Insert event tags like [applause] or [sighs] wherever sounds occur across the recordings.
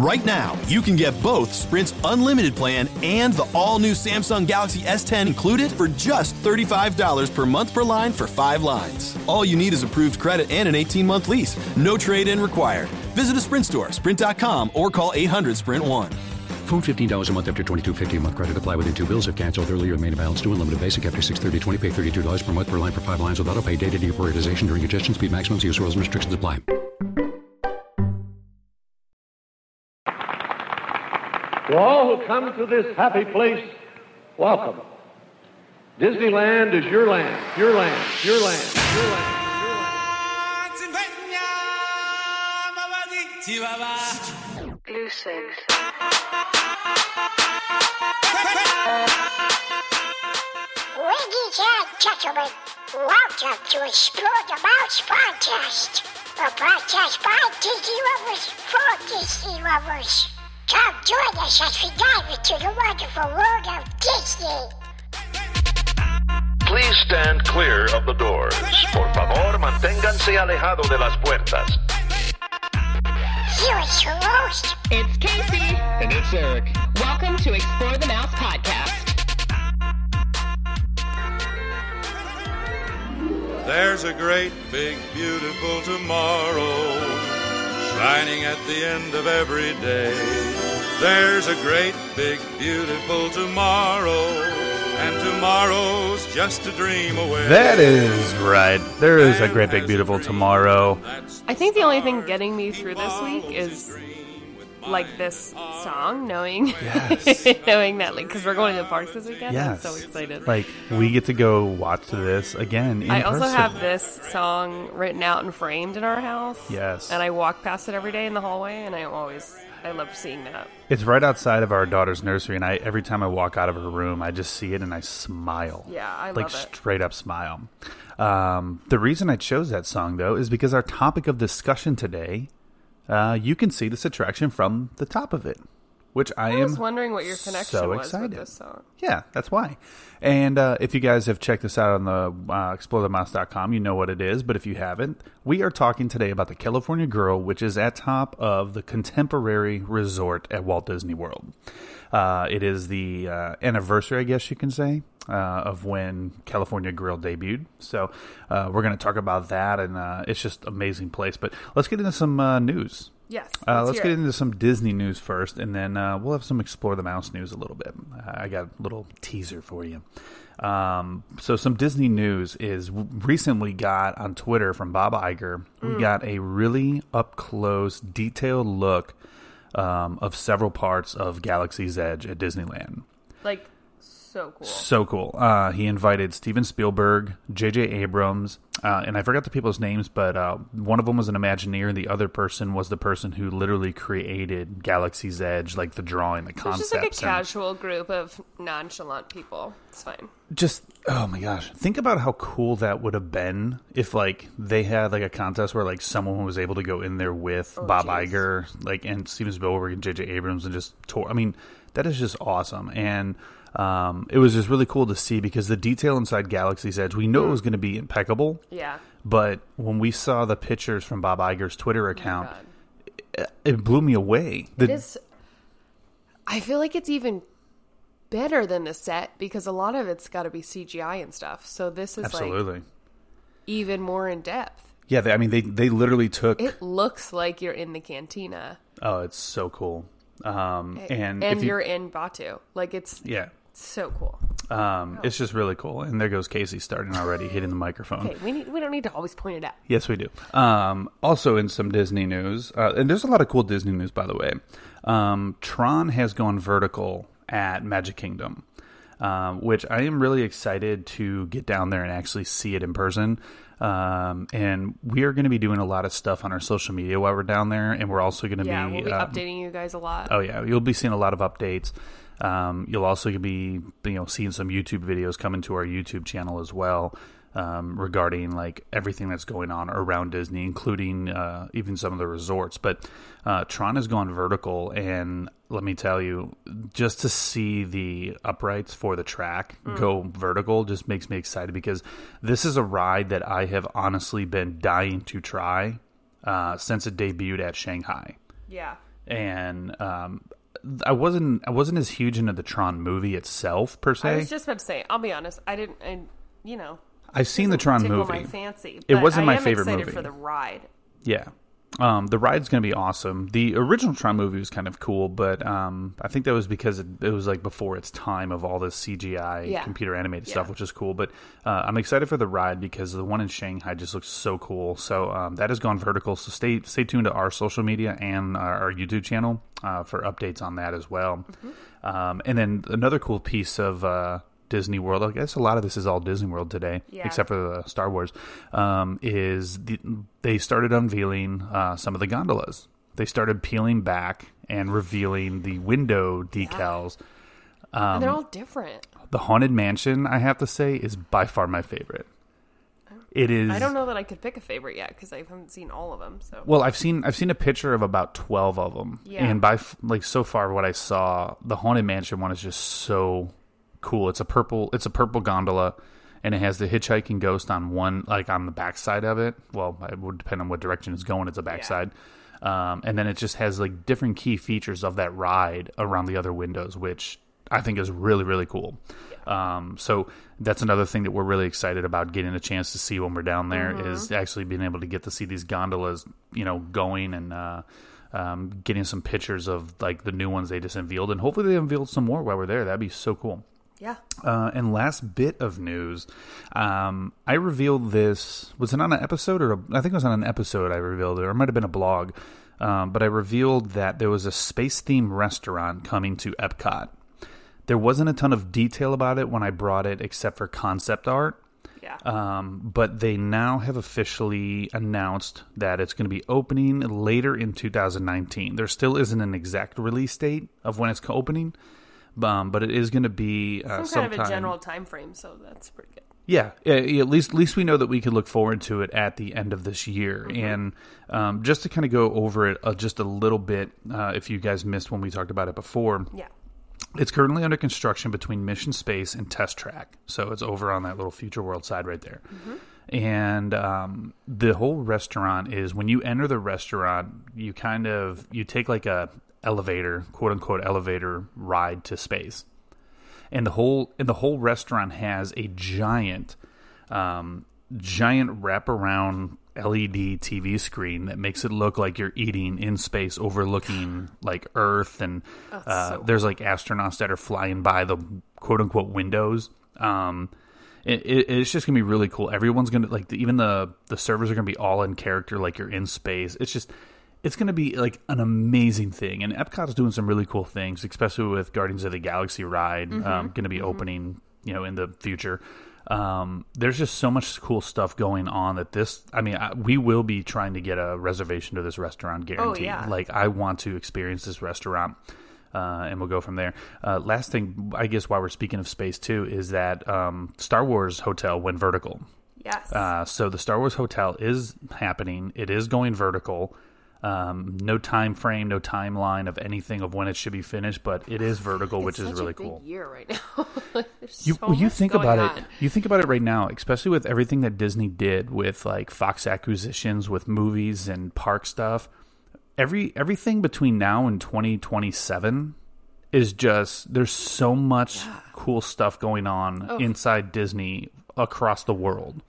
Right now, you can get both Sprint's unlimited plan and the all new Samsung Galaxy S10 included for just $35 per month per line for five lines. All you need is approved credit and an 18 month lease. No trade in required. Visit a Sprint store, sprint.com, or call 800 Sprint 1. Phone $15 a month after 22.50 a month credit apply within two bills if canceled earlier main balance due unlimited basic after 630 pay $32 per month per line for five lines without a pay data deprioritization during congestion speed maximums use rules and restrictions apply. To all who come to this happy place, welcome. Disneyland is your land, your land, your land, your land. Ladies and gentlemen, welcome to Explore the Mouse podcast, a podcast by Disney lovers for Disney lovers. Come join us as we dive into the wonderful world of Disney. Please stand clear of the doors. Por favor, manténganse alejado de las puertas. Here is your host, It's Casey. And it's Eric. Welcome to Explore the Mouse podcast. There's a great, big, beautiful tomorrow shining at the end of every day. There's a great, big, beautiful tomorrow, and tomorrow's just a dream away. That is right. There is a great big beautiful tomorrow. I think the only thing getting me through this week is like this song, knowing [laughs] Yes. [laughs] knowing that like because we're going to the parks this weekend. Yes. I'm so excited. Like we get to go watch this again in I also person. have this song written out and framed in our house. Yes. and I walk past it every day in the hallway, and I always I love seeing that. It's right outside of our daughter's nursery, and I every time I walk out of her room, I just see it and I smile. Yeah, I like love it. straight up smile. Um, the reason I chose that song though is because our topic of discussion today, uh, you can see this attraction from the top of it, which I, I am wondering what your connection so was excited. with this song. Yeah, that's why. And uh, if you guys have checked this out on the uh, explorethemouse.com, you know what it is. But if you haven't, we are talking today about the California Grill, which is at top of the contemporary resort at Walt Disney World. Uh, it is the uh, anniversary, I guess you can say, uh, of when California Grill debuted. So uh, we're going to talk about that, and uh, it's just amazing place. But let's get into some uh, news. Yes, Uh, let's hear get it. into some Disney news first, and then uh, we'll have some Explore the Mouse news a little bit. I got a little teaser for you. Um, so, some Disney news is recently got on Twitter from Bob Iger. We Mm. got a really up close, detailed look um, of several parts of Galaxy's Edge at Disneyland. like so cool. So cool. Uh, he invited Steven Spielberg, J.J. Abrams, uh, and I forgot the people's names, but uh, one of them was an Imagineer, and the other person was the person who literally created Galaxy's Edge, like the drawing, the concept. It's just like a casual group of nonchalant people. It's fine. just oh my gosh, think about how cool that would have been if like they had like a contest where like someone was able to go in there with Oh, Bob jeez. Iger, like and Steven Spielberg and J.J. Abrams, and just tour. I mean, that is just awesome, and um, it was just really cool to see because the detail inside Galaxy's Edge, we know it was going to be impeccable, Yeah. but when we saw the pictures from Bob Iger's Twitter Oh account, it, it blew me away. The, it is. I feel like it's even better than the set because a lot of it's got to be CGI and stuff. So this is like absolutely. even more in depth. Yeah, they, I mean, they they literally took. It looks like you're in the cantina oh, it's so cool. Um, and and if you, you're in Batuu. Like it's yeah, so cool. Um, It's just really cool. And there goes Casey starting already, hitting the microphone. Okay, we need, we don't need to always point it out. Yes, we do. Um, also, in some Disney news, uh, and there's a lot of cool Disney news, by the way. Um, Tron has gone vertical at Magic Kingdom, um, which I am really excited to get down there and actually see it in person. Um, and we are going to be doing a lot of stuff on our social media while we're down there, and we're also going to Yeah, be, we'll be um, updating you guys a lot. Oh yeah, you'll be seeing a lot of updates. Um, you'll also be you know seeing some YouTube videos coming to our YouTube channel as well um, regarding like everything that's going on around Disney, including uh, even some of the resorts. But uh, Tron has gone vertical, and let me tell you, just to see the uprights for the track Mm. go vertical just makes me excited because this is a ride that I have honestly been dying to try uh, since it debuted at Shanghai Yeah. and um, I wasn't I wasn't as huge into the Tron movie itself per se. I was just about to say, I'll be honest, I didn't, I, you know, I've seen the Tron movie. my fancy. It wasn't I my favorite movie. for the ride. Yeah. Um, the ride's going to be awesome. The original Tron movie was kind of cool, but um, I think that was because it, it was like before its time of all this CGI Yeah. computer animated Yeah. stuff, which is cool. But uh, I'm excited for the ride because the one in Shanghai just looks so cool. So um, that has gone vertical. So stay stay tuned to our social media and our, our YouTube channel uh, for updates on that as well. Mm-hmm. Um, and then another cool piece of uh, Disney World. I guess a lot of this is all Disney World today, Yeah. except for the Star Wars. Um, is the, they started unveiling uh, some of the gondolas? They started peeling back and revealing the window decals. and Um, they're all different. The Haunted Mansion, I have to say, is by far my favorite. It is. I don't know that I could pick a favorite yet because I haven't seen all of them. So Well, I've seen I've seen a picture of about twelve of them, Yeah. and by f- like so far what I saw, the haunted mansion one is just so cool. It's a purple it's a purple gondola, and it has the hitchhiking ghost on one like on the backside of it. Well, it would depend on what direction it's going. It's a backside, um, and then it just has like different key features of that ride around the other windows, which I think is really really cool. Um, so that's another thing that we're really excited about getting a chance to see when we're down there is actually being able to get to see these gondolas, you know, going and uh, um, getting some pictures of like the new ones they just unveiled, and hopefully they unveiled some more while we're there. That'd be so cool. Yeah, Uh, and last bit of news, um, I revealed this. Was it on an episode or a, I think it was on an episode? I revealed it, or it might have been a blog. Um, but I revealed that there was a space theme restaurant coming to Epcot. There wasn't a ton of detail about it when I brought it, except for concept art. yeah. Um, but they now have officially announced that it's going to be opening later in 2019. There still isn't an exact release date of when it's opening, um, but it is going to be uh, Some kind of a general time frame, so that's pretty good. yeah, at least at least we know that we could look forward to it at the end of this year. And um, just to kind of go over it uh, just a little bit, uh, if you guys missed when we talked about it before, Yeah, it's currently under construction between Mission Space and Test Track. So it's over on that little Future World side right there. And um, the whole restaurant is when you enter the restaurant, you kind of you take like a elevator, quote unquote elevator ride to space. And the whole and the whole restaurant has a giant um, giant wraparound LED TV screen that makes it look like you're eating in space, overlooking like Earth, and uh, so there's like astronauts that are flying by the quote unquote windows. Um, it, it, it's just gonna be really cool. Everyone's gonna like even the the servers are gonna be all in character, like you're in space. It's just it's gonna be like an amazing thing, and Epcot's doing some really cool things, especially with Guardians of the Galaxy ride um, gonna be opening, you know, in the future. Um, there's just so much cool stuff going on that this. I mean, I, we will be trying to get a reservation to this restaurant, guaranteed. yeah. Like I want to experience this restaurant. Uh, and we'll go from there. Uh, last thing, I guess, while we're speaking of space too, is that um, Star Wars Hotel went vertical. yes. Uh, so the Star Wars Hotel is happening. It is going vertical. Um, no time frame, no timeline of anything of when it should be finished, but it is vertical, which It's is really cool. Year right now. [laughs] You so you think about on. it. You think about it right now, especially with everything that Disney did with like Fox acquisitions, with movies and park stuff. Every everything between now and twenty twenty seven is just there's so much cool stuff going on inside Disney across the world.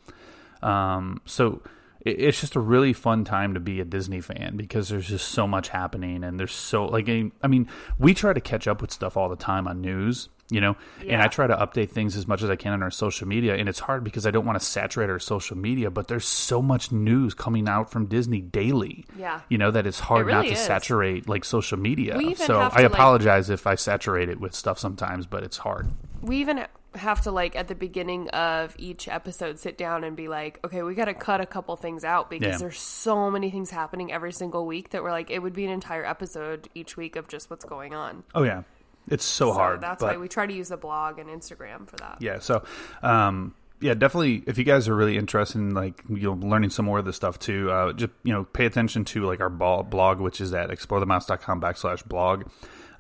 Um, so it's just a really fun time to be a Disney fan because there's just so much happening and there's so like I mean we try to catch up with stuff all the time on news, you know, and I try to update things as much as I can on our social media and it's hard because I don't want to saturate our social media, but there's so much news coming out from Disney daily. Yeah. You know that it's hard It not really to is. saturate like social media. So I to, like- apologize if I saturate it with stuff sometimes, but it's hard. we even have to like at the beginning of each episode sit down and be like okay we got to cut a couple things out because Yeah. there's so many things happening every single week that we're like it would be an entire episode each week of just what's going on Oh yeah. It's so, so hard. that's but- why we try to use the blog and instagram for that Yeah. So, um, yeah, definitely. If you guys are really interested in like you know learning some more of this stuff too, uh, just you know pay attention to like our blog, which is at explorethemouse.com backslash blog.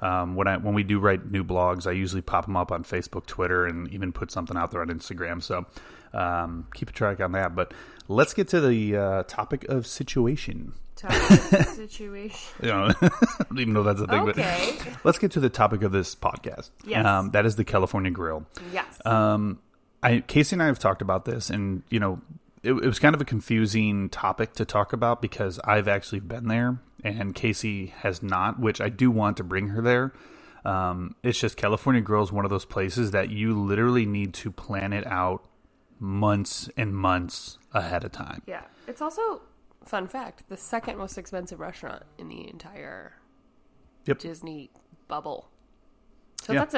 Um, when I when we do write new blogs, I usually pop them up on Facebook, Twitter, and even put something out there on Instagram. So um, keep a track on that. But let's get to the uh, topic of situation. Tough [laughs] situation. You [laughs] know, I don't even know that's a thing, Okay. but [laughs] let's get to the topic of this podcast. Yes. Um, that is the California Grill. Yes. Um, I Casey and I have talked about this, and you know, it, it was kind of a confusing topic to talk about because I've actually been there, and Casey has not, which I do want to bring her there. Um, it's just California Grill is one of those places that you literally need to plan it out months and months ahead of time. yeah. It's also fun fact the second most expensive restaurant in the entire Yep. Disney bubble. So Yeah. that's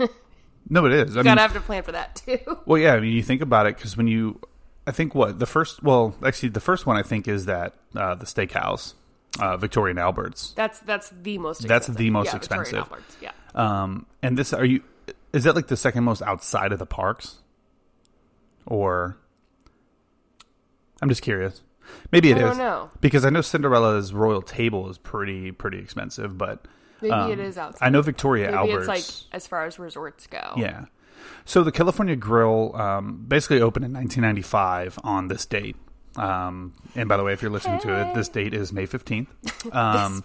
a [laughs] No, it is. I gotta mean, have to plan for that too. [laughs] Well, yeah, I mean, you think about it because when you, I think what the first, well, actually, the first one I think is that uh, the steakhouse, uh, Victoria and Albert's. That's that's the most. That's the most yeah, expensive. Albert's, Yeah. Um, and this, are you? Is that like the second most outside of the parks, or? I'm just curious. Maybe it I is don't know. because I know Cinderella's royal table is pretty pretty expensive, but Maybe um, it is outside. I know Victoria Maybe Albert's. it's like as far as resorts go. Yeah. So the California Grill um, basically opened in 1995 on this date. Um, and by the way, if you're listening to it, this date is May 15th. [laughs] Um,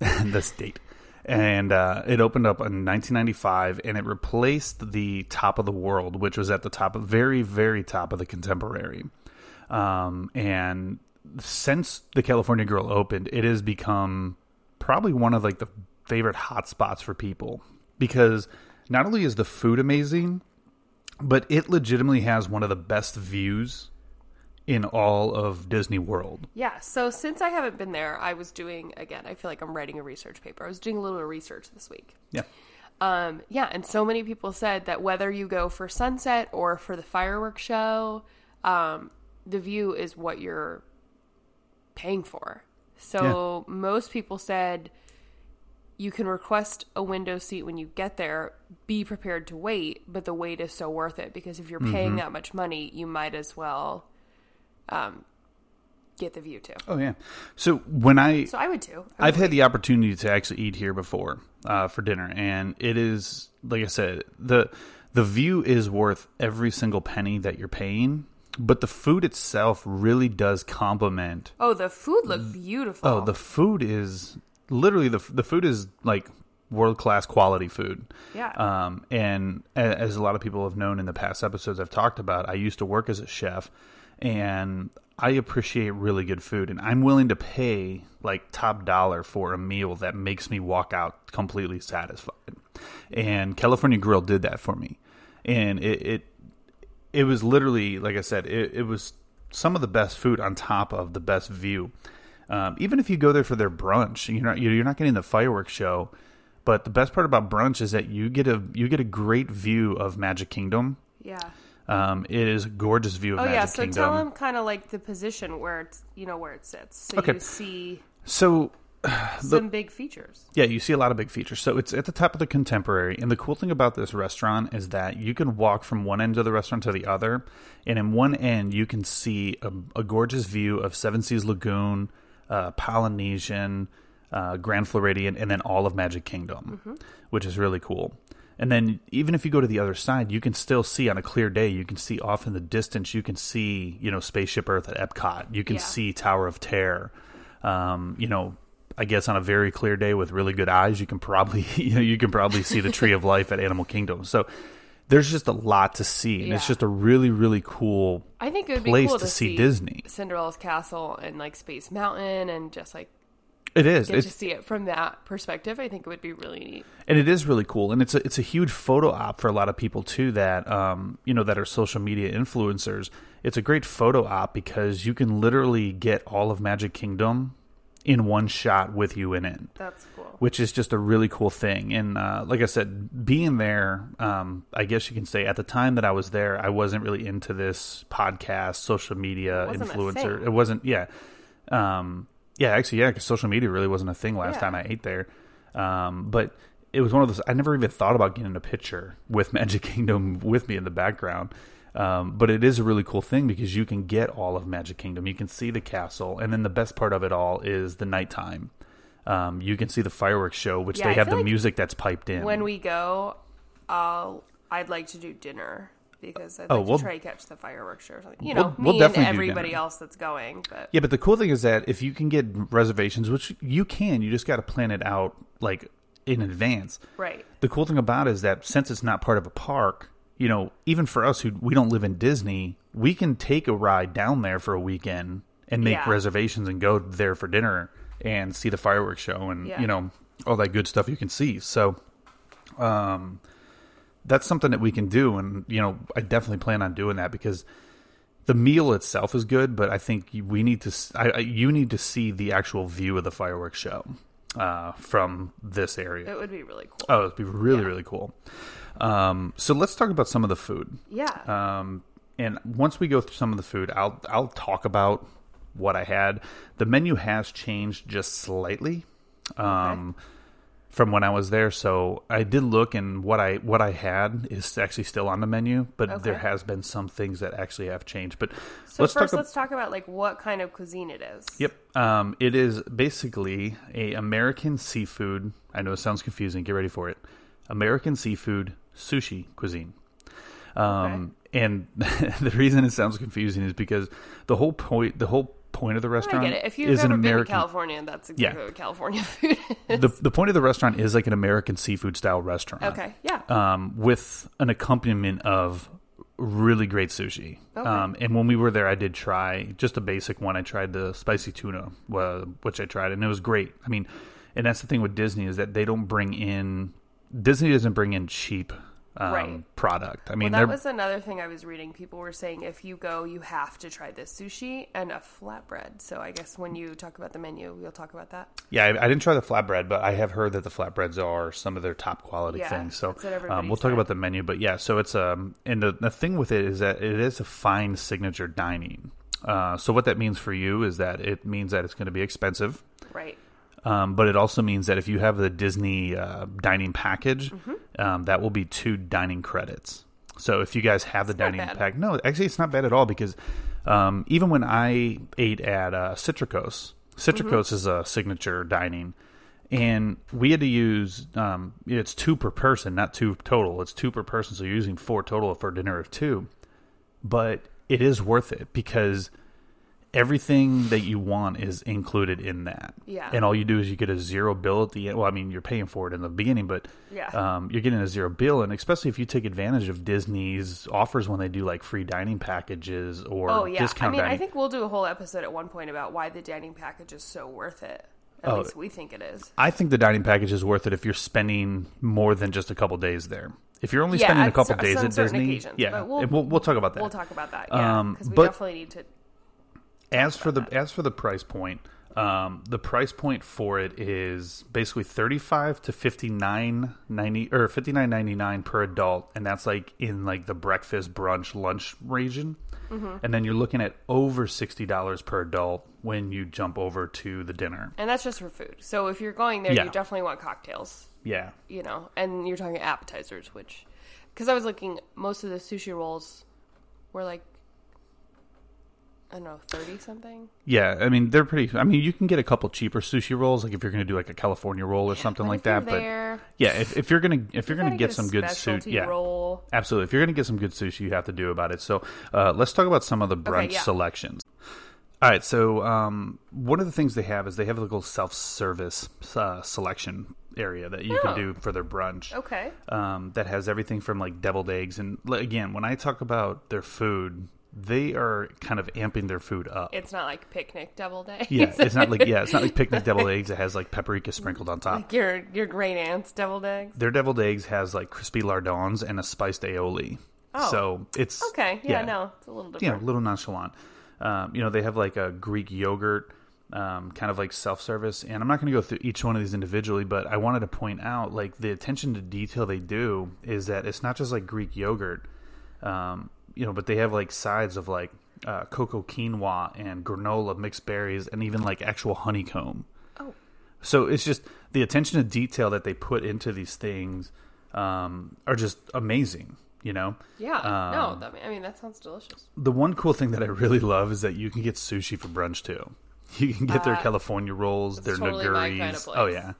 [laughs] this date. And uh, it opened up in 1995, and it replaced the top of the world, which was at the top, of, very, very top of the contemporary. Um, and since the California Grill opened, it has become probably one of like the favorite hotspots for people because not only is the food amazing, but it legitimately has one of the best views in all of Disney World. Yeah. So since I haven't been there, I was doing again. I feel like I'm writing a research paper. I was doing a little research this week. Yeah. Um, yeah, and so many people said that whether you go for sunset or for the fireworks show, um, the view is what you're paying for. So most people said you can request a window seat when you get there. Be prepared to wait, but the wait is so worth it because if you're paying Mhm. that much money, you might as well um, get the view too. Oh yeah. So when I So I would too. I I've would had the opportunity to actually eat here before uh, for dinner, and it is like I said the the view is worth every single penny that you're paying, but the food itself really does complement. Oh, the food looked beautiful. Oh, the food is literally the the food is like world class quality food. Yeah. Um, and as a lot of people have known in the past episodes I've talked about, I used to work as a chef, and I appreciate really good food, and I'm willing to pay like top dollar for a meal that makes me walk out completely satisfied. And California Grill did that for me, and it it, it was literally like I said, it, it was some of the best food on top of the best view. Um, even if you go there for their brunch, you're not you're not getting the fireworks show. But the best part about brunch is that you get a you get a great view of Magic Kingdom. yeah. Um, it is a gorgeous view of Oh Magic yeah, so Kingdom. tell them kind of like the position where it's you know where it sits, so Okay. you see So, [sighs] some big features. yeah, you see a lot of big features. So it's at the top of the contemporary, and the cool thing about this restaurant is that you can walk from one end of the restaurant to the other, and in one end you can see a, a gorgeous view of Seven Seas Lagoon, uh, Polynesian, uh, Grand Floridian, and then all of Magic Kingdom, Mhm. which is really cool. And then even if you go to the other side, you can still see on a clear day, you can see off in the distance, you can see, you know, Spaceship Earth at Epcot. You can Yeah. see Tower of Terror. Um, you know, I guess on a very clear day with really good eyes, you can probably [laughs] you know, you can probably see the Tree of [laughs] Life at Animal Kingdom. So there's just a lot to see, and it's just a really really cool I think it would be place cool to, to, see Disney. Cinderella's castle, and like Space Mountain, and just like It is. get to see it from that perspective. I think it would be really neat. and it is really cool and it's a, it's a huge photo op for a lot of people too that um you know that are social media influencers it's a great photo op because you can literally get all of magic kingdom in one shot with you in it That's cool. which is just a really cool thing and uh, like i said being there um, i guess you can say at the time that i was there i wasn't really into this podcast social media It wasn't a influencer it wasn't yeah um, yeah actually yeah because social media really wasn't a thing last Yeah. time i ate there um, but it was one of those i never even thought about getting a picture with [laughs] magic kingdom with me in the background Um, but it is a really cool thing because you can get all of Magic Kingdom. You can see the castle, and then the best part of it all is the nighttime. Um, you can see the fireworks show, which Yeah, they I have the like music that's piped in. When we go, I'll I'd like to do dinner because I'd Oh, like we'll- to try to catch the fireworks show or something. You We'll- know, we'll me definitely and everybody else that's going. But Yeah, but the cool thing is that if you can get reservations, which you can, you just got to plan it out like in advance. right, The cool thing about it is that since it's not part of a park, you know, even for us who we don't live in Disney, we can take a ride down there for a weekend and make Yeah. reservations and go there for dinner and see the fireworks show and Yeah. you know all that good stuff you can see. So, um, that's something that we can do, and you know, I definitely plan on doing that because the meal itself is good, but I think we need to. I, I- you need to see the actual view of the fireworks show uh, from this area. it would be really cool. Oh, it'd be really really cool. Um, so let's talk about some of the food. yeah, Um, and once we go through some of the food, I'll I'll talk about what I had. The menu has changed just slightly um, from when I was there. So I did look, and what I what I had is actually still on the menu, but there has been some things that actually have changed. But so let's first, talk. ab- let's talk about like what kind of cuisine it is. Yep. Um, it is basically a American seafood. I know it sounds confusing. Get ready for it. American seafood sushi cuisine. Um, and [laughs] the reason it sounds confusing is because the whole point, the whole point of the I restaurant get it. If you've is an ever been to American. California, that's exactly Yeah. what California [laughs] food is. the the point of the restaurant is like an American seafood style restaurant. Okay, yeah. Um, with an accompaniment of really great sushi. Okay. Um, and when we were there, I did try just a basic one. I tried the spicy tuna, uh, which I tried, and it was great. I mean, and that's the thing with Disney is that they don't bring in Disney doesn't bring in cheap um, Right. product. I mean, well, that was another thing I was reading. People were saying if you go, you have to try this sushi and a flatbread. So I guess when you talk about the menu, we'll talk about that. Yeah, I, I didn't try the flatbread, but I have heard that the flatbreads are some of their top quality Yeah, things. So um, we'll talk said. about the menu, but yeah, so it's um, and the the thing with it is that it is a fine signature dining. Uh, so what that means for you is that it means that it's going to be expensive, Right. Um, but it also means that if you have the Disney uh, dining package, Mm-hmm. um, that will be two dining credits. So if you guys have the not dining pack, no, actually it's not bad at all because um, even when I ate at uh, Citricos, Citricos Mm-hmm. is a signature dining, and we had to use um, it's two per person, not two total. It's two per person, so you're using four total for a dinner of two. But it is worth it because everything that you want is included in that. Yeah. And all you do is you get a zero bill at the end. Well, I mean, you're paying for it in the beginning, but Yeah. um, you're getting a zero bill. And especially if you take advantage of Disney's offers when they do like free dining packages or Oh yeah. I mean, dining. I think we'll do a whole episode at one point about why the dining package is so worth it. At Oh. least we think it is. I think the dining package is worth it if you're spending more than just a couple days there. If you're only Yeah, spending a couple days at Disney, yeah, but we'll- we'll, we'll talk about that. We'll talk about that. Yeah, Um, because we but- definitely need to. As for the as for the price point, um, the price point for it is basically thirty five to fifty nine ninety or fifty nine ninety nine per adult, and that's like in like the breakfast, brunch, lunch region. Mm-hmm. And then you're looking at over sixty dollars per adult when you jump over to the dinner. And that's just for food. So if you're going there, Yeah. you definitely want cocktails. Yeah, you know, and you're talking appetizers, which, because I was looking, most of the sushi rolls were like, I don't know, thirty something. yeah. I mean, they're pretty. I mean, you can get a couple cheaper sushi rolls, like if you're going to do like a California roll or something like that. But there, yeah, if, if you're gonna if you're you gonna gotta get some good sushi, yeah, roll. Absolutely. If you're going to get some good sushi, you have to do about it. So uh, let's talk about some of the brunch yeah. selections. All right. So um, one of the things they have is they have a little self-service uh, selection area that you Oh. can do for their brunch. Okay. Um, that has everything from like deviled eggs and again, when I talk about their food, they are kind of amping their food up. It's not like picnic deviled eggs. yeah, it's not like yeah, it's not like [laughs] picnic deviled eggs. It has like paprika sprinkled on top. like your your great aunt's deviled eggs. Their deviled eggs has like crispy lardons and a spiced aioli. Oh. So it's Okay. Yeah, No, it's a little different. know, a little nonchalant. Um, you know, they have like a Greek yogurt, um, kind of like self service. And I'm not going to go through each one of these individually, but I wanted to point out like the attention to detail they do is that it's not just like Greek yogurt, um, you know, but they have like sides of like uh, cocoa quinoa and granola, mixed berries, and even like actual honeycomb. Oh. So it's just the attention to detail that they put into these things um, are just amazing. You know, Yeah. Um, no, that, I mean that sounds delicious. the one cool thing that I really love is that you can get sushi for brunch too. [laughs] You can get their Uh, California rolls, their totally kind of oh yeah,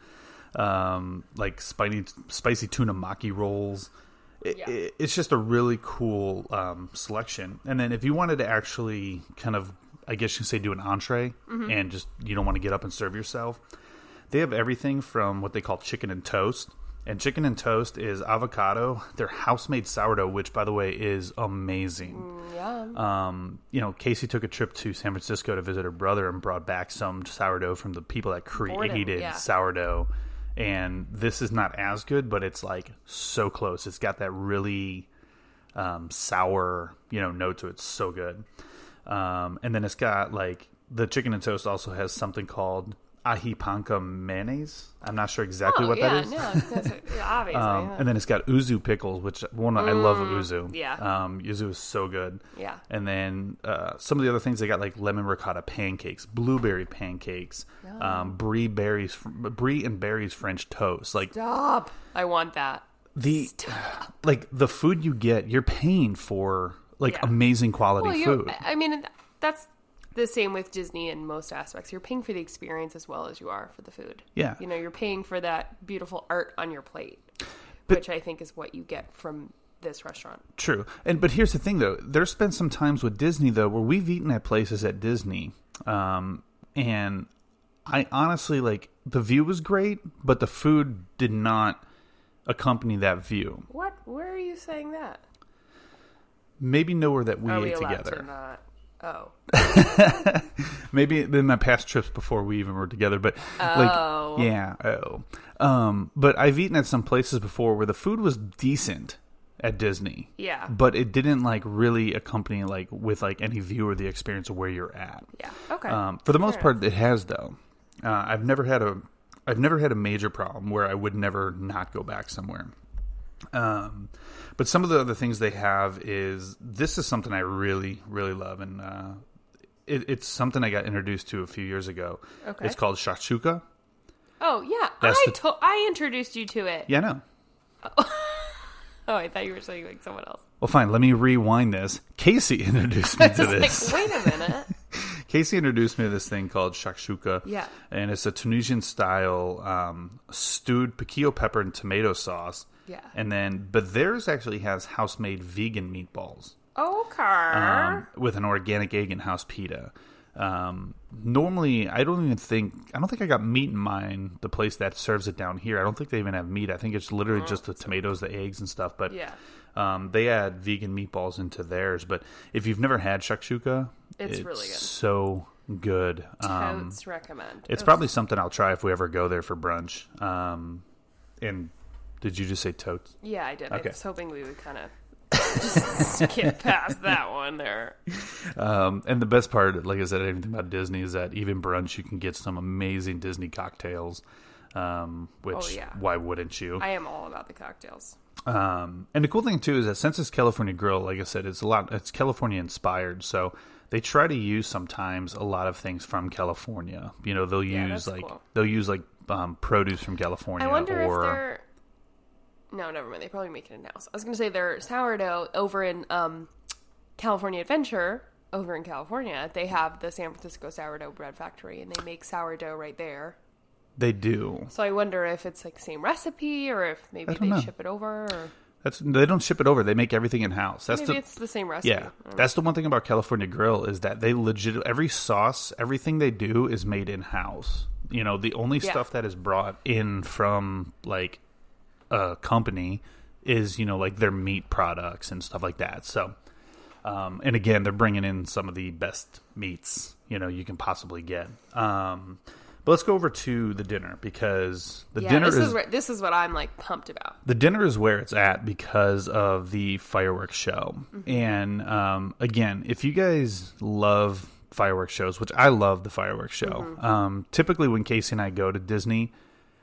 um, like spicy spicy tuna maki rolls. It, Yeah. it- it's just a really cool um, selection. And then if you wanted to actually kind of, I guess you could say, do an entree Mm-hmm. and just you don't want to get up and serve yourself, they have everything from what they call chicken and toast. And chicken and toast is avocado, their house made sourdough, which by the way is amazing. Yeah. Um, you know, Casey took a trip to San Francisco to visit her brother and brought back some sourdough from the people that created yeah. sourdough. And this is not as good, but it's like so close. It's got that really um, sour, you know, note to it. It's so good. Um, and then it's got like the chicken and toast also has something called aji panca mayonnaise. I'm not sure exactly oh, what yeah, that is. No, yeah, [laughs] obviously. Um, yeah. and then it's got yuzu pickles, which one I love yuzu. yeah. um, yuzu is so good. Yeah. and then uh, some of the other things they got like lemon ricotta pancakes, blueberry pancakes, um, brie berries, brie and berries French toast. Like Stop. I want that. the like the food you get, you're paying for like amazing quality Well, food. I mean, that's the same with Disney in most aspects. You're paying for the experience as well as you are for the food. Yeah. You know, you're paying for that beautiful art on your plate, which I think is what you get from this restaurant. True. And but here's the thing though. There's been some times with Disney though where we've eaten at places at Disney. Um and I honestly like the view was great, but the food did not accompany that view. What? Where are you saying that? Maybe nowhere that we are ate allowed together. to not? Oh. [laughs] Maybe in my past trips before we even were together, but Oh. like yeah, oh. Um but I've eaten at some places before where the food was decent at Disney. Yeah. But it didn't like really accompany like with like any view or the experience of where you're at. Yeah. Okay. Um, for the most part, it has though. Uh, I've never had a, I've never had a major problem where I would never not go back somewhere. Um, but some of the other things they have is this is something I really, really love, and uh, it, it's something I got introduced to a few years ago. Okay. It's called shakshuka. oh yeah. That's I the- to- I introduced you to it. Yeah, no. [laughs] Oh, I thought you were saying like someone else. Well, fine. Let me rewind this. Casey [laughs] introduced me to this. Like, wait a minute. [laughs] Casey introduced me to this thing called shakshuka. Yeah. And it's a Tunisian style um, stewed piquillo pepper and tomato sauce. Yeah. And then, but theirs actually has house made vegan meatballs Okay. um, with an organic egg and house pita. Um, normally, I don't even think, I don't think I got meat in mine, the place that serves it down here. I don't think they even have meat. I think it's literally just the tomatoes, the eggs, and stuff. But. Yeah. um, they add vegan meatballs into theirs. But if you've never had shakshuka, It's really good. So good. Um, Totes recommend. it's probably something I'll try if we ever go there for brunch. Um, and did you just say totes? Yeah, I did. Okay. I was hoping we would kind of [laughs] skip past that one there. Um, and the best part, like I said, anything about Disney is that even brunch, you can get some amazing Disney cocktails. Um, which Oh, yeah. why wouldn't you? I am all about the cocktails. Um, and the cool thing too is that since it's California Grill, like I said, it's a lot. It's California inspired, so they try to use sometimes a lot of things from California. You know, they'll use that's like cool. they'll use like um, produce from California. I wonder or, if they're. No, never mind. They probably make it in house. I was going to say their sourdough over in um, California Adventure, over in California, they have the San Francisco Sourdough Bread Factory, and they make sourdough right there. they do. So I wonder if it's like same recipe, or if maybe they know. ship it over, or That's they don't ship it over. They make everything in house. That's maybe the it's the same recipe. yeah. Don't know. That's the one thing about California Grill is that they legit every sauce, everything they do is made in house. You know, the only Yeah. stuff that is brought in from like a company is you know like their meat products and stuff like that. So, um, and again, they're bringing in some of the best meats you know you can possibly get. Um, but let's go over to the dinner because the yeah, dinner this is, is where, this is what I'm like pumped about. the dinner is where it's at because of the fireworks show. And um, again, if you guys love fireworks shows, which I love the fireworks show, um, typically when Casey and I go to Disney,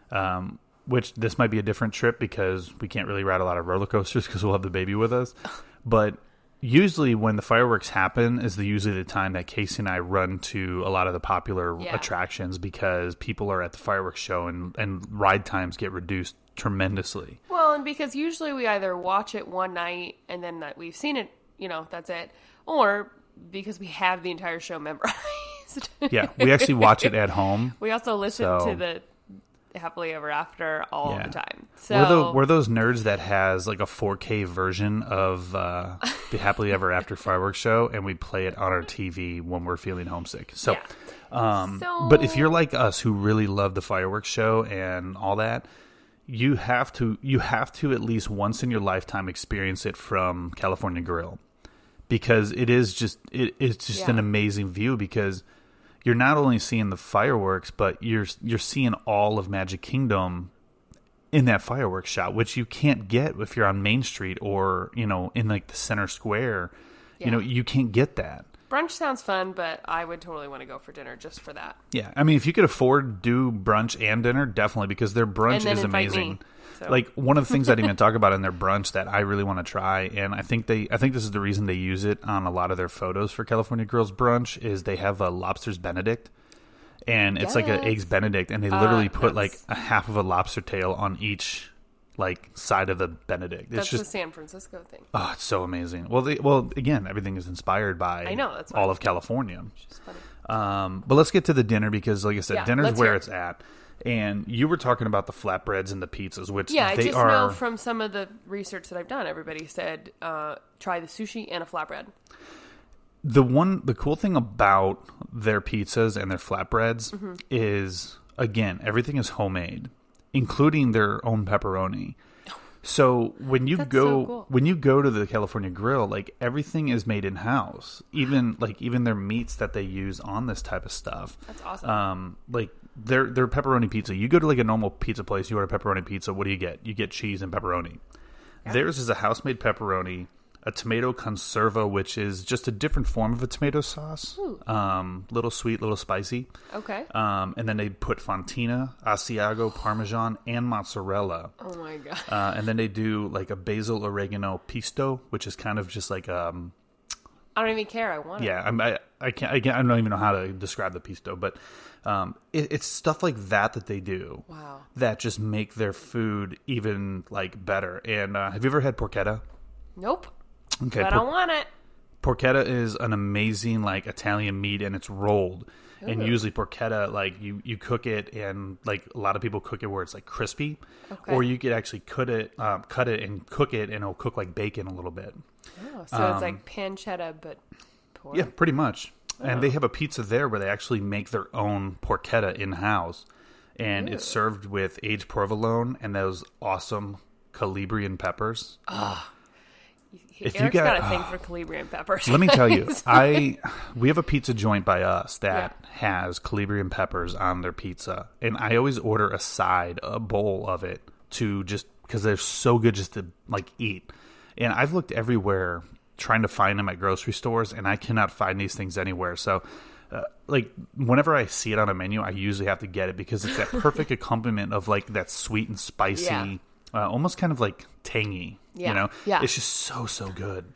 um, which this might be a different trip because we can't really ride a lot of roller coasters [laughs] because we'll have the baby with us. [laughs] But usually when the fireworks happen is the usually the time that Casey and I run to a lot of the popular Yeah. attractions because people are at the fireworks show and and ride times get reduced tremendously. Well, and because usually we either watch it one night and then that we've seen it, you know, that's it, or because we have the entire show [laughs] memorized. Yeah, we actually watch it at home. we also listen So- to the happily ever after all Yeah. the time. So We're, the, we're those nerds that has like a 4K version of uh, the Happily Ever After fireworks show, and we play it on our TV when we're feeling homesick. So, Yeah. um, So- but if you're like us who really love the fireworks show and all that, you have to you have to at least once in your lifetime experience it from California Grill because it is just it, it's just an amazing view because you're not only seeing the fireworks but you're you're seeing all of Magic Kingdom in that fireworks shot which you can't get if you're on Main Street or you know in like the center square. You know you can't get that. Brunch sounds fun, but I would totally want to go for dinner just for that. yeah I mean if you could afford do brunch and dinner definitely because their brunch is amazing me, so. like one of the things I didn't even [laughs] talk about in their brunch that I really want to try, and I think they, I think this is the reason they use it on a lot of their photos for California Grill's Brunch is they have a lobster's Benedict, and it's like an eggs Benedict, and they literally Uh, put like a half of a lobster tail on each like side of the Benedict. It's That's the just San Francisco thing. oh, it's so amazing. Well, they, well, again, everything is inspired by I know, that's all of California. Um, but let's get to the dinner because, like I said, Yeah, dinner's where it's at. And you were talking about the flatbreads and the pizzas, which Yeah, I just are. know from some of the research that I've done, everybody said uh, try the sushi and a flatbread. the one the cool thing about their pizzas and their flatbreads Mm-hmm. is again everything is homemade including their own pepperoni so when you That's go so cool. when you go to the California Grill like everything is made in house even like even their meats that they use on this type of stuff That's awesome. um like their their pepperoni pizza. You go to like a normal pizza place you order pepperoni pizza what do you get? You get cheese and pepperoni. Theirs is a house made pepperoni a tomato conserva which is just a different form of a tomato sauce. Um little sweet little spicy. Okay. um and then they put fontina asiago parmesan and mozzarella. Oh my god. uh, and then they do like a basil oregano pesto, which is kind of just like um I don't even care. I want it. yeah, I'm, I I can't I, can't, I don't even know how to describe the piece pesto, but um, it, it's stuff like that that they do. Wow. That just make their food even like better. And uh, have you ever had porchetta? Nope. Okay, but I por- want it. porchetta is an amazing like Italian meat, and it's rolled. And usually porchetta, like you you cook it, and like a lot of people cook it where it's like crispy, Okay. or you could actually cut it, um, cut it and cook it, and it'll cook like bacon a little bit. Oh, so it's like pancetta, but pork. Um, Yeah, pretty much. And they have a pizza there where they actually make their own porchetta in house, and it's served with aged provolone and those awesome Calabrian peppers. if you got- got a thing for Calabrian peppers. Let me tell you, [laughs] I we have a pizza joint by us that has Calabrian peppers on their pizza, and I always order a side, a bowl of it to just because they're so good just to like eat. And I've looked everywhere trying to find them at grocery stores, and I cannot find these things anywhere. So. Uh, like whenever I see it on a menu, I usually have to get it because it's that [laughs] perfect accompaniment of like that sweet and spicy, Yeah. uh, almost kind of like tangy. Yeah. You know, Yeah. it's just so so good.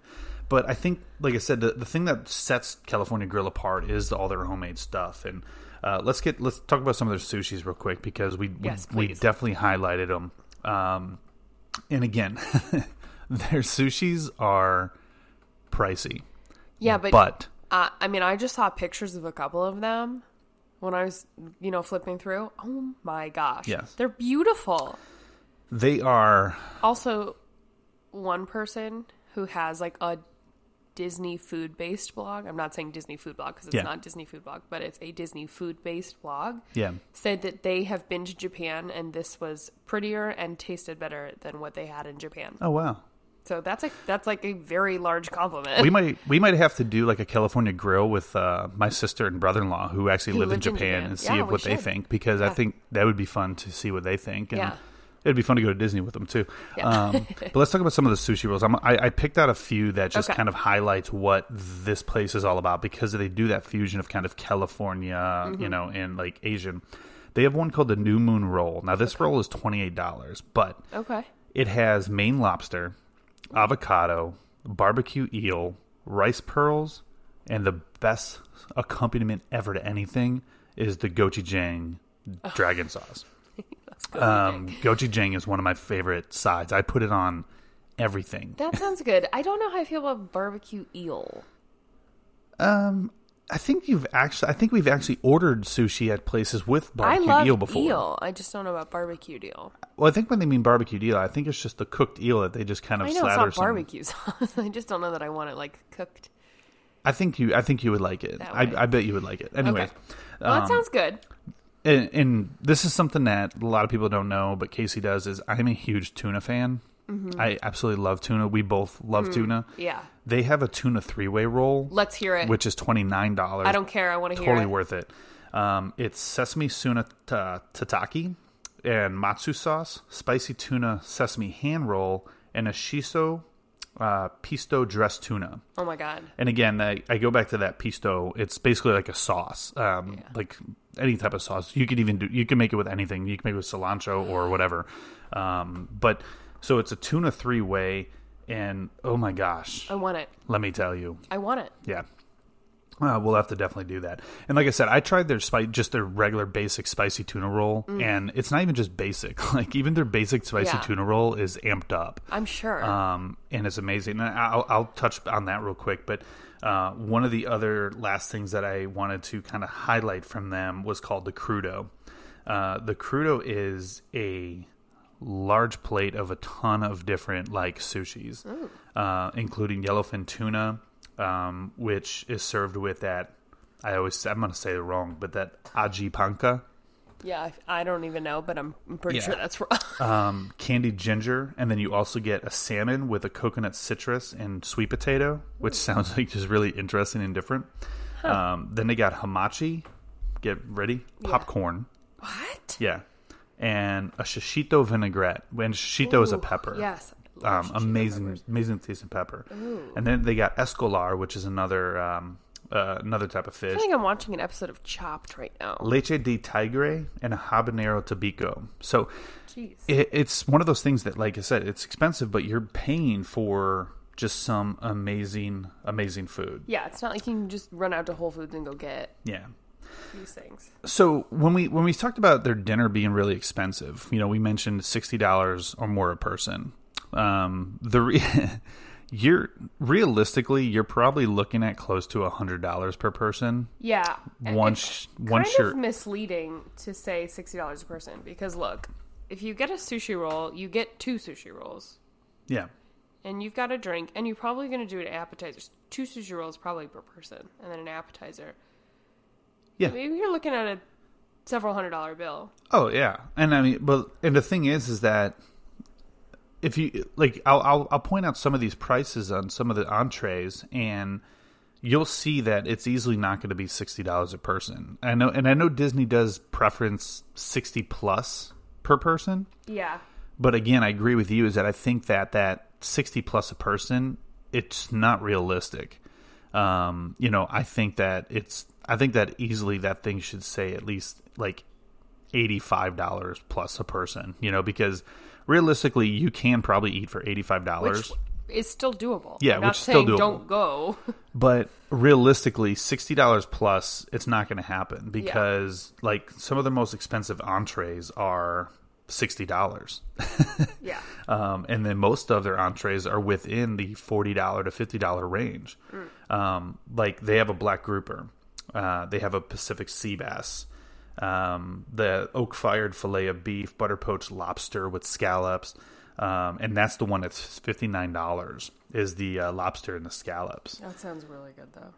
But I think, like I said, the, the thing that sets California Grill apart is all their homemade stuff. And uh, let's get let's talk about some of their sushis real quick because we Yes, we, we definitely highlighted them. Um, and again, [laughs] [laughs] their sushis are pricey, yeah, but, but uh, I mean, I just saw pictures of a couple of them when I was, you know, flipping through. Oh my gosh. Yes. They're beautiful. they are Also, one person who has like a Disney food based blog. I'm not saying Disney food blog because it's Yeah. not Disney food blog, but it's a Disney food based blog. yeah Said that they have been to Japan and this was prettier and tasted better than what they had in Japan. oh wow. So that's a that's like a very large compliment. we might we might have to do like a California grill with uh, my sister and brother in law who actually Who live in Japan, Japan. and see Yeah, what they think because I think that would be fun to see what they think. And Yeah. It'd be fun to go to Disney with them too. Yeah. Um, [laughs] but let's talk about some of the sushi rolls. I'm, I, I picked out a few that just Okay. kind of highlights what this place is all about because they do that fusion of kind of California, Mm-hmm. you know, and like Asian. They have one called the New Moon Roll. Now this roll is twenty eight dollars, but okay. it has Maine lobster, avocado, barbecue eel, rice pearls, and the best accompaniment ever to anything is the gochujang dragon sauce. [laughs] Um, gochujang is one of my favorite sides. I put it on everything. That sounds good. I don't know how I feel about barbecue eel. Um, I think you've actually. I think we've actually ordered sushi at places with barbecue I love eel before. eel. I just don't know about barbecue eel. Well, I think when they mean barbecue eel, I think it's just the cooked eel that they just kind of I know it's slather not some. barbecue sauce. [laughs] I just don't know that I want it like cooked. I think you. I think you would like it. I. I bet you would like it. Anyway, Okay. Well, that um, sounds good. and, and this is something that a lot of people don't know, but Casey does. Is I'm a huge tuna fan. Mhm. I absolutely love tuna. We both love Mm, tuna. yeah. They have a tuna three way roll. Let's hear it. Which is twenty nine dollars. I don't care. I wanna hear Totally it. worth it. Um, it's sesame tuna ta- tataki and matsu sauce, spicy tuna sesame hand roll, and a shiso uh, pesto dressed tuna. Oh my god. And again, I, I go back to that pesto. It's basically like a sauce, um, like any type of sauce. You could even do. You can make it with anything. You can make it with cilantro or whatever. Um, but so it's a tuna three way, and oh my gosh, I want it. let me tell you, I want it. yeah. Uh, we'll have to definitely do that. And like I said, I tried their spice, just their regular basic spicy tuna roll, Mm. and it's not even just basic. [laughs] Like even their basic spicy Yeah. tuna roll is amped up. I'm sure. Um, and it's amazing. And I'll, I'll touch on that real quick. But uh, one of the other last things that I wanted to kind of highlight from them was called the crudo. Uh, the crudo is a large plate of a ton of different like sushis, uh, including yellowfin tuna, um, which is served with that. I always I'm going to say it wrong, but that aji panca. yeah, I, I don't even know, but I'm, I'm pretty Yeah. sure that's wrong. [laughs] um, candied ginger, and then you also get a salmon with a coconut citrus and sweet potato, which sounds [laughs] like just really interesting and different. Um, then they got hamachi. Get ready, popcorn. What? Yeah, and a shishito vinaigrette. And shishito is a pepper. yes. um, amazing, amazing tasting pepper. Ooh. And then they got escolar, which is another um, uh, another type of fish. I think I'm watching an episode of Chopped right now. Leche de tigre and a habanero tobiko. So it, it's one of those things that, like I said, it's expensive, but you're paying for just some amazing, amazing food. Yeah, it's not like you can just run out to Whole Foods and go get Yeah. These things. So when we when we talked about their dinner being really expensive, you know, we mentioned sixty dollars or more a person. Um, the re- [laughs] you're realistically you're probably looking at close to a hundred dollars per person. Yeah. Once it's once you're misleading to say sixty dollars a person because look, if you get a sushi roll, you get two sushi rolls, yeah and you've got a drink, and you're probably going to do an appetizer. Two sushi rolls probably per person, and then an appetizer. Yeah. maybe you're looking at a several hundred dollar bill. Oh yeah, and I mean, but and the thing is, is that if you like, I'll I'll, I'll point out some of these prices on some of the entrees, and you'll see that it's easily not going to be sixty dollars a person. I know, and I know Disney does preference sixty plus per person, Yeah. but again, I agree with you. Is that I think that that sixty plus a person, it's not realistic. Um, you know, I think that it's. I think that easily that thing should say at least like eighty-five dollars plus a person. You know, because realistically, you can probably eat for eighty-five dollars. Which is still doable. Yeah, I'm not which is still saying doable. don't go. [laughs] But realistically, sixty dollars plus, it's not going to happen because like some of the most expensive entrees are sixty dollars. [laughs] yeah. um, and then most of their entrees are within the forty dollar to fifty dollar range. Um, like they have a black grouper, uh, they have a Pacific sea bass, um, the oak fired fillet of beef, butter poached lobster with scallops, um, and that's the one that's fifty nine dollars. Is the uh, lobster and the scallops? That sounds really good though.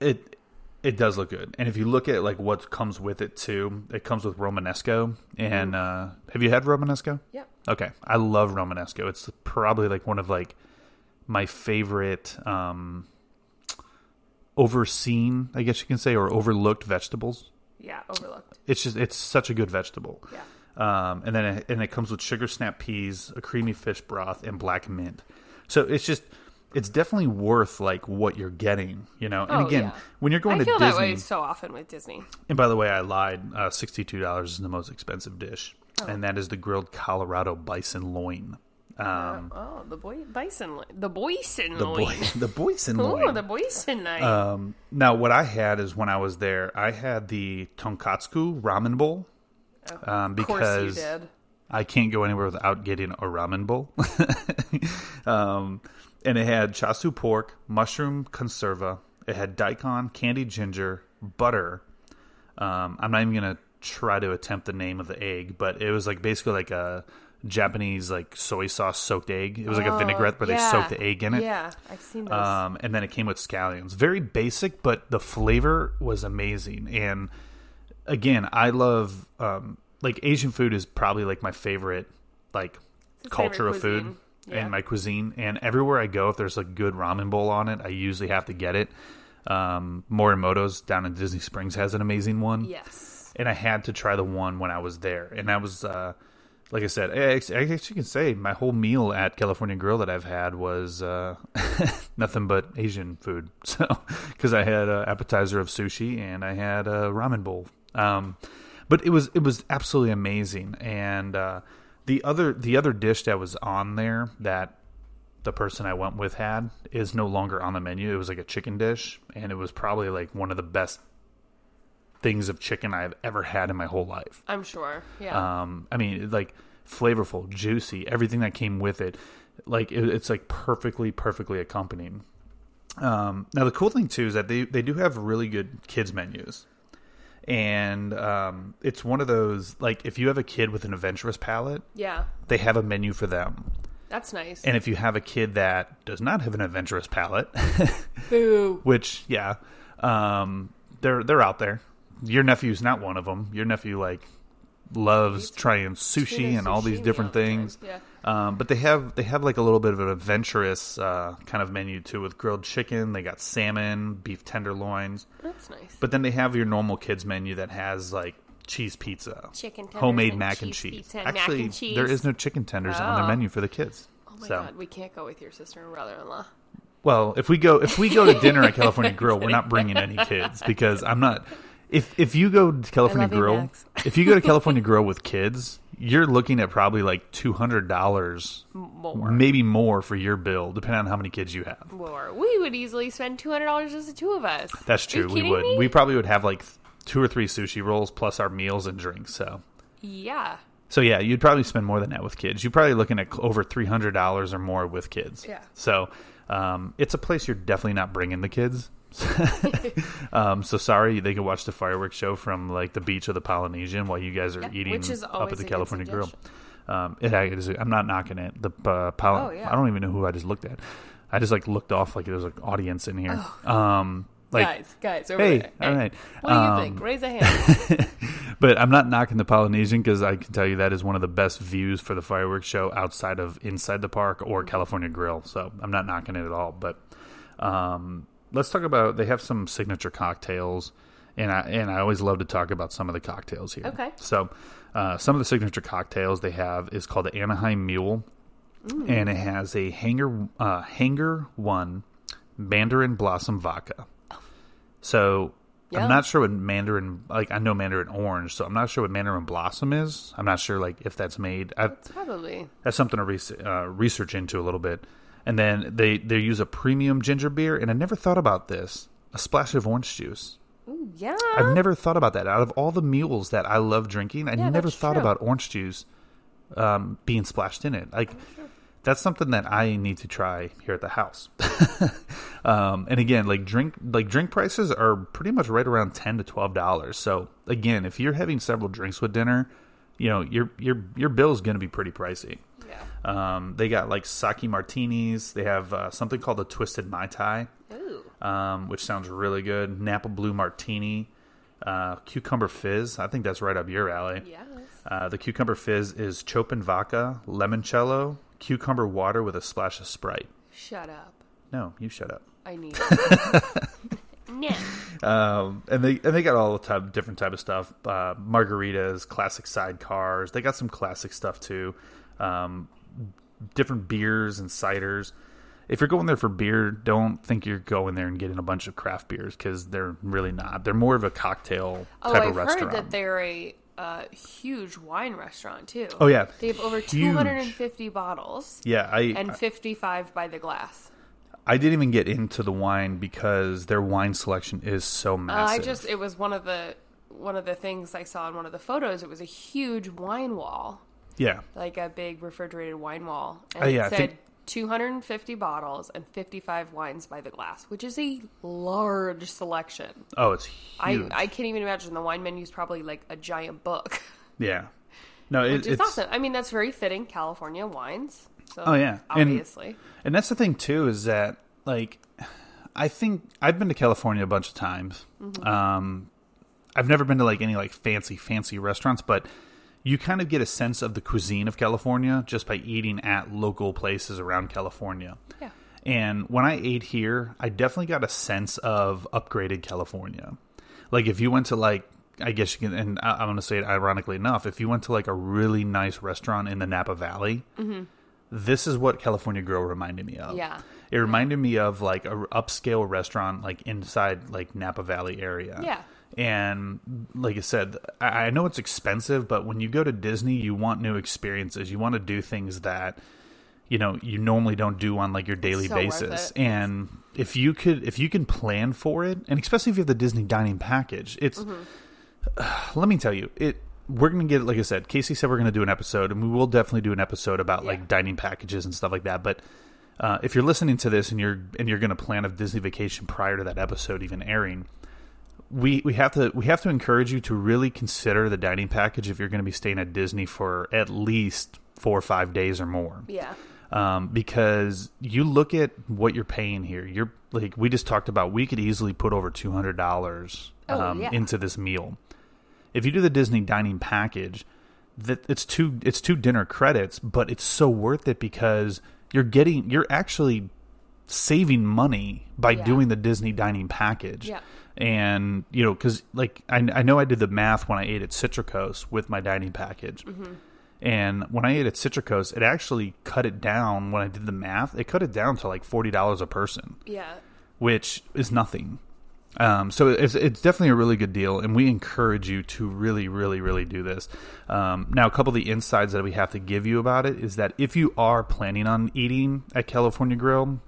It it does look good, and if you look at like what comes with it too, it comes with Romanesco. And uh, have you had Romanesco? Yeah. Okay, I love Romanesco. It's probably like one of like my favorite um, overseen, I guess you can say, or overlooked vegetables. Yeah, overlooked. It's just it's such a good vegetable. Yeah. Um, and then it, and it comes with sugar snap peas, a creamy fish broth, and black mint. So it's just it's definitely worth like what you're getting, you know. And Oh, again, yeah. when you're going I to feel Disney, that way so often with Disney. and by the way, I lied. Uh, Sixty-two dollars is the most expensive dish, Oh. and that is the grilled Colorado bison loin. Um, Oh, the boy bison, the boyson the boy, the boysen Oh, the boyson night. Um, now, what I had is when I was there, I had the tonkatsu ramen bowl. Um, of course you because did. I can't go anywhere without getting a ramen bowl. [laughs] um, and it had chashu pork, mushroom conserva. It had daikon, candied ginger, butter. Um, I'm not even gonna try to attempt the name of the egg, but it was like basically like a Japanese like soy sauce soaked egg. It was like a vinaigrette where Oh, yeah. they soaked the egg in it. Yeah, I've seen those. Um, and then it came with scallions. Very basic, but the flavor was amazing. And again, I love um, like Asian food is probably like my favorite like culture of food. Yeah. and my cuisine. And everywhere I go, if there's a good ramen bowl on it, I usually have to get it. Um, Morimoto's down in Disney Springs has an amazing one yes. and I had to try the one when I was there, and that was uh, like I said, I I actually can say my whole meal at California Grill that I've had was uh, [laughs] nothing but Asian food. [laughs] So because I had an appetizer of sushi and I had a ramen bowl, um, but it was it was absolutely amazing. And uh, the other the other dish that was on there that the person I went with had is no longer on the menu. It was like a chicken dish, and it was probably like one of the best things of chicken I've ever had in my whole life. I'm sure. Yeah. Um, I mean, like flavorful, juicy, everything that came with it. Like it, it's like perfectly, perfectly accompanied. Um, now the cool thing too is that they they do have really good kids menus, and um, it's one of those like if you have a kid with an adventurous palate, yeah. they have a menu for them. That's nice. And if you have a kid that does not have an adventurous palate, [laughs] Boo. which yeah, um, they're they're out there. Your nephew's not one of them. Your nephew like loves trying sushi and all these different things. Yeah. Um, but they have they have like a little bit of an adventurous uh, kind of menu too with grilled chicken. They got salmon, beef tenderloins. That's nice. But then they have your normal kids menu that has like cheese pizza, Chicken tenders homemade and mac and cheese and mac Actually, and cheese. there is no chicken tenders on their Oh. menu for the kids. Oh my so, god, we can't go with your sister and brother-in-law. well, if we go if we go to dinner at [laughs] California Grill, we're not bringing any kids because I'm not. If if you go to California Grill, [laughs] if you go to California [laughs] Grill with kids, you're looking at probably like two hundred dollars, More. maybe more for your bill, depending on how many kids you have. More. We would easily spend two hundred dollars just the two of us. That's true. We would. me? We probably would have like two or three sushi rolls plus our meals and drinks. So. Yeah. So yeah, you'd probably spend more than that with kids. You're probably looking at over three hundred dollars or more with kids. Yeah. So um, it's a place you're definitely not bringing the kids. [laughs] um, so sorry, they can watch the fireworks show from like the beach of the Polynesian while you guys are Yeah, eating up at the California Grill. Um, it is. I'm not knocking it. The uh, Poly- Oh, yeah. I don't even know who I just looked at. I just like looked off like there was an audience in here. Um, like, guys, guys, over hey, there. all Hey, right. What do you Um, think? Raise a [laughs] hand. but I'm not knocking the Polynesian because I can tell you that is one of the best views for the fireworks show outside of inside the park or California Grill. So I'm not knocking it at all. But um, let's talk about. They have some signature cocktails, and I and I always love to talk about some of the cocktails here. Okay. So uh, some of the signature cocktails they have is called the Anaheim Mule, and it has a Hangar uh, Hangar One Mandarin Blossom vodka. So Yeah. I'm not sure what Mandarin like. I know Mandarin Orange, so I'm not sure what Mandarin Blossom is. I'm not sure like if that's made. I've, Probably. that's something to res- uh, research into a little bit. And then they they use a premium ginger beer, and I never thought about this. A splash of orange juice. Ooh, yeah. I've never thought about that. Out of all the mules that I love drinking, I Yeah, never thought true. about orange juice um, being splashed in it. Like that's something that I need to try here at the house. [laughs] um, and again, like drink like drink prices are pretty much right around ten to twelve dollars. So again, if you're having several drinks with dinner, you know your your your bill is going to be pretty pricey. Yeah. Um, they got like sake martinis. They have uh, something called the twisted mai tai Ooh. um, which sounds really good. Napa Blue Martini, uh, Cucumber Fizz. I think that's right up your alley. Yes. Uh, the Cucumber Fizz is Chopin Vodka, Limoncello, Cucumber Water with a splash of Sprite. Shut up. No, you shut up. I need [laughs] it. no. Um, and they and they got all the type, different type of stuff. Uh, margaritas, classic sidecars. They got some classic stuff too. Um, different beers and ciders. If you're going there for beer, don't think you're going there and getting a bunch of craft beers because they're really not. They're more of a cocktail Oh, type I've of restaurant. heard that they're a a huge wine restaurant too. Oh, yeah. they have over Huge. 250 bottles. Yeah, I and 55 by the glass. I didn't even get into the wine because their wine selection is so Uh, massive. I just it was one of the one of the things I saw in one of the photos. It was a huge wine wall, yeah, like a big refrigerated wine wall, and Oh, yeah, I it said think- 250 bottles and 55 wines by the glass, which is a large selection. oh, it's I huge. I can't even imagine the wine menu is probably like a giant book. yeah, [laughs] no, it, it's awesome. I mean, that's very fitting. California wines. So Oh, yeah. And- obviously. And that's the thing too is that like I think I've been to California a bunch of times. Mm-hmm. Um, I've never been to like any like fancy fancy restaurants, but you kind of get a sense of the cuisine of California just by eating at local places around California. Yeah. And when I ate here, I definitely got a sense of upgraded California. Like if you went to like I guess you can, and I- I'm going to say it ironically enough, if you went to like a really nice restaurant in the Napa Valley, mm-hmm. this is what California Grill reminded me of. Yeah. It reminded me of like a upscale restaurant like inside like Napa Valley area. Yeah. And like I said, I know it's expensive, but when you go to Disney, you want new experiences. You want to do things that you know you normally don't do on like your daily So basis. And if you could, if you can plan for it, and especially if you have the Disney dining package, it's Mm-hmm. [sighs] let me tell you, it we're gonna get like I said, Casey said we're gonna do an episode, and we will definitely do an episode about like dining packages and stuff like that. But uh, if you're listening to this and you're and you're gonna plan a Disney vacation prior to that episode even airing, we we have to we have to encourage you to really consider the dining package if you're gonna be staying at Disney for at least four or five days or more Yeah. um, because you look at what you're paying here. You're like we just talked about. We could easily put over two hundred dollars Oh, um, yeah. into this meal. If you do the Disney dining package, that it's two it's two dinner credits, but it's so worth it because you're getting you're actually saving money by Yeah. doing the Disney dining package. Yeah. And you know, because like I, I know I did the math when I ate at Citricos with my dining package, Mm-hmm. and when I ate at Citricos, it actually cut it down. When I did the math, it cut it down to like forty dollars a person, Yeah. which is nothing. Um, so it's it's definitely a really good deal, and we encourage you to really, really, really do this. Um, now, a couple of the insides that we have to give you about it is that if you are planning on eating at California Grill,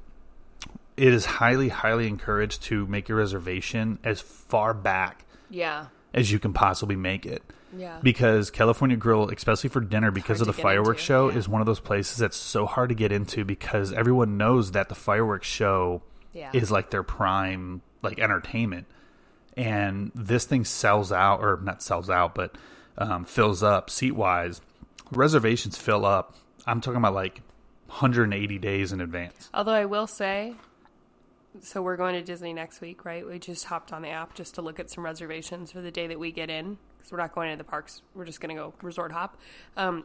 it is highly, highly encouraged to make your reservation as far back Yeah. as you can possibly make it. Yeah. Because California Grill, especially for dinner, because of the fireworks into, show, yeah. is one of those places that's so hard to get into because everyone knows that the fireworks show Yeah. is like their prime like entertainment. And this thing sells out, or not sells out, but um, fills up seat wise. Reservations fill up. I'm talking about like 180 days in advance. Although I will say, so we're going to Disney next week, right? We just hopped on the app just to look at some reservations for the day that we get in because we're not going to the parks. We're just going to go resort hop. Um,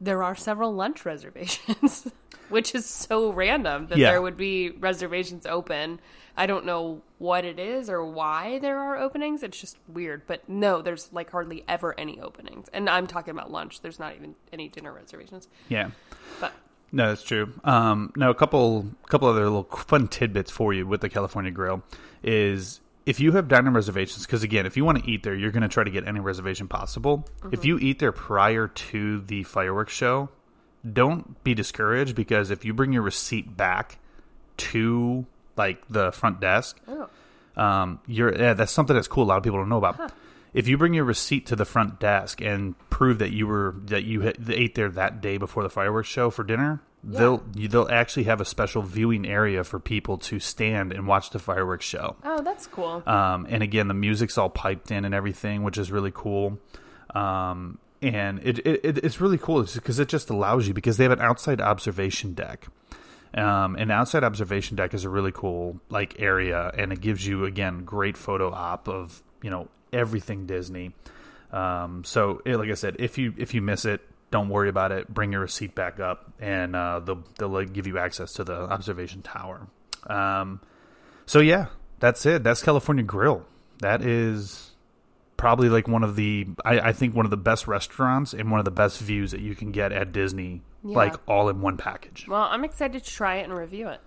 there are several lunch [laughs] reservations, which is so random that Yeah. there would be reservations open. I don't know what it is or why there are openings. It's just weird. But no, there's like hardly ever any openings. And I'm talking about lunch. There's not even any dinner reservations. Yeah. But No, that's true. Um, now, a couple couple other little fun tidbits for you with the California Grill is if you have dining reservations, because again, if you want to eat there, you're going to try to get any reservation possible. If you eat there prior to the fireworks show, don't be discouraged because if you bring your receipt back to like the front desk, um, you're yeah, that's something that's cool. A lot of people don't know about. If you bring your receipt to the front desk and prove that you were that you ate there that day before the fireworks show for dinner, they'll they'll actually have a special viewing area for people to stand and watch the fireworks show. oh, that's cool. Um, and again, the music's all piped in and everything, which is really cool. Um, and it, it, it it's really cool because it just allows you because they have an outside observation deck. Um, an outside observation deck is a really cool like area, and it gives you again great photo op of you know everything Disney. Um, so eh, like I said, if you if you miss it, don't worry about it. Bring your receipt back up, and uh, they'll they'll like, give you access to the observation tower. Um, so yeah, that's it. That's California Grill. That is probably like one of the I, I think one of the best restaurants and one of the best views that you can get at Disney, Yeah. like all in one package. Well, I'm excited to try it and review it.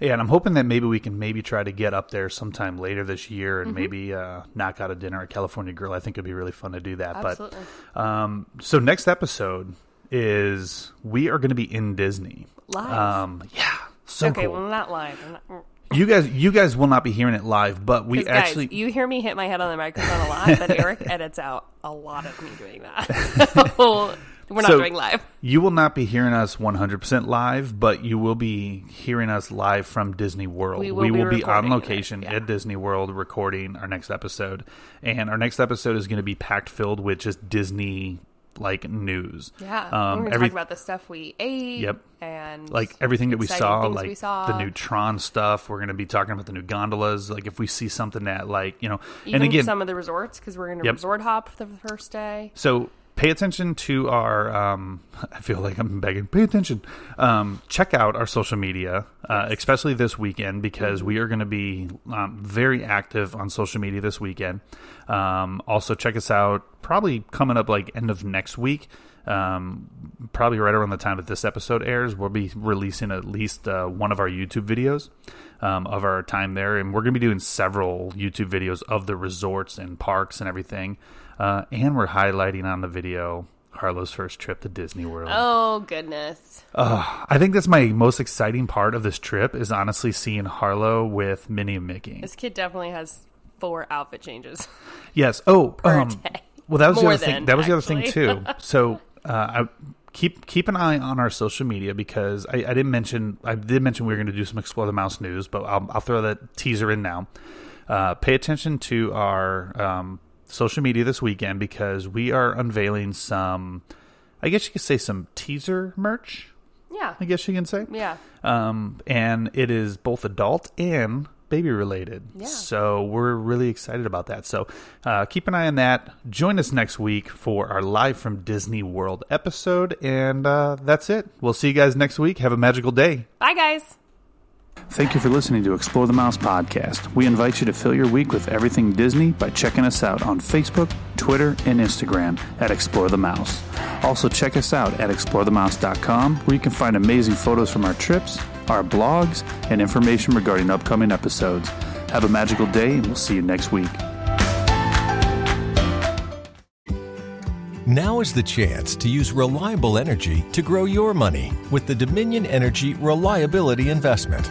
Yeah, and I'm hoping that maybe we can maybe try to get up there sometime later this year and Mhm. maybe uh, knock out a dinner at California Grill. I think it'd be really fun to do that. Absolutely. But um, so next episode is we are going to be in Disney. Live. Um, yeah. So okay, cool. well, not live. Not- you guys, you guys will not be hearing it live, but we guys, actually you hear me hit my head on the microphone a lot, but [laughs] Eric edits out a lot of me doing that. [laughs] So [laughs] we're not So, doing live. [laughs] You will not be hearing us 100% live, but you will be hearing us live from Disney World. We will be on recording it, location at Disney World recording our next episode. And our next episode is going to be packed filled with just Disney like news. Yeah, Um, we're gonna every- talk about the stuff we ate. Yep. and like everything that we saw, like we saw. the new Tron stuff. We're going to be talking about the new gondolas. Like if we see something that, like you know, Even and again, some of the resorts because we're going to Yep. resort hop for the first day. So pay attention to our. Um, [laughs] I feel like I'm begging. Pay attention. Um, check out our social media, uh, especially this weekend, because we are going to be um, very active on social media this weekend. Um, also, check us out. Probably coming up like end of next week. Um, probably right around the time that this episode airs, we'll be releasing at least uh, one of our YouTube videos um, of our time there, and we're going to be doing several YouTube videos of the resorts and parks and everything. Uh, and we're highlighting on the video Harlow's first trip to Disney World. Oh goodness! Uh, I think that's my most exciting part of this trip is honestly seeing Harlow with Minnie and Mickey. This kid definitely has four outfit changes. Yes. Oh, [laughs] um, well, that was More the other thing. That was the other thing too. So, uh, I keep keep an eye on our social media because I, I didn't mention I did mention we were going to do some Explore the Mouse news, but I'll, I'll throw that teaser in now. Uh, pay attention to our um, social media this weekend because we are unveiling some. I guess you could say some teaser merch. Yeah. I guess you can say. Yeah. Um, and it is both adult and baby related. Yeah. So we're really excited about that. So uh, keep an eye on that. Join us next week for our live from Disney World episode. And uh, that's it. We'll see you guys next week. Have a magical day. Bye, guys. Thank you for listening to Explore the Mouse podcast. We invite you to fill your week with everything Disney by checking us out on Facebook, Twitter, and Instagram at Explore the Mouse. Also, check us out at explorethemouse.com where you can find amazing photos from our trips, our blogs, and information regarding upcoming episodes. Have a magical day, and we'll see you next week. Now is the chance to use reliable energy to grow your money with the Dominion Energy Reliability Investment.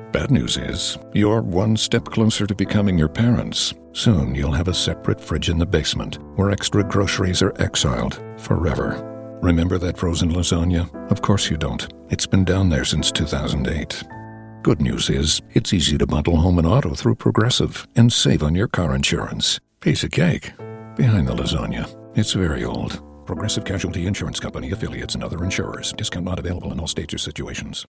Bad news is, you're one step closer to becoming your parents. Soon you'll have a separate fridge in the basement where extra groceries are exiled forever. Remember that frozen lasagna? Of course you don't. It's been down there since 2008. Good news is, it's easy to bundle home and auto through Progressive and save on your car insurance. Piece of cake. Behind the lasagna, it's very old. Progressive Casualty Insurance Company affiliates and other insurers. Discount not available in all states or situations.